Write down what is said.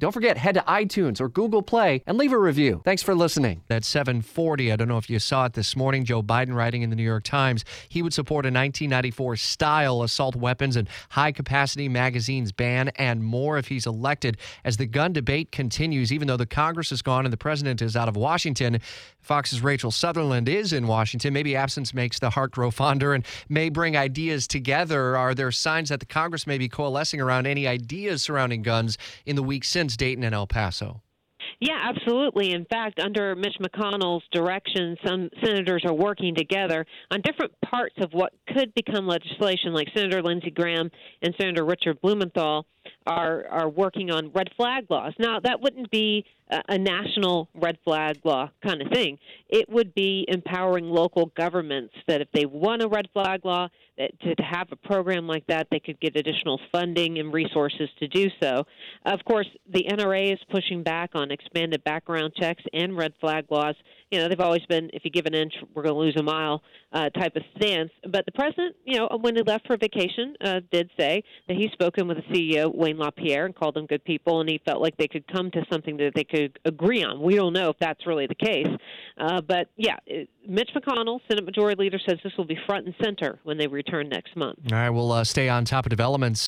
Don't forget, head to iTunes or Google Play and leave a review. Thanks for listening. At 740, I don't know if you saw it this morning, Joe Biden writing in the New York Times, he would support a 1994 style assault weapons and high capacity magazines ban and more if he's elected. As the gun debate continues, even though the Congress is gone and the president is out of Washington, Fox's Rachel Sutherland is in Washington. Maybe absence makes the heart grow fonder and may bring ideas together. Are there signs that the Congress may be coalescing around any ideas surrounding guns in the week since Dayton and El Paso? Yeah, absolutely. In fact, under Mitch McConnell's direction, some senators are working together on different parts of what could become legislation, like Senator Lindsey Graham and Senator Richard Blumenthal are are working on red flag laws. Now, that wouldn't be a, a national red flag law kind of thing. It would be empowering local governments that if they want a red flag law, that to, to have a program like that, they could get additional funding and resources to do so. Of course, the NRA is pushing back on expanded background checks and red flag laws. You know, they've always been if you give an inch, we're going to lose a mile uh, type of stance. But the president, you know, when he left for vacation, uh, did say that he's spoken with the CEO Wayne LaPierre and called them good people, and he felt like they could come to something that they could agree on. We don't know if that's really the case, uh, but yeah, Mitch McConnell, Senate Majority Leader, says this will be front and center when they return next month. All right, we'll uh, stay on top of developments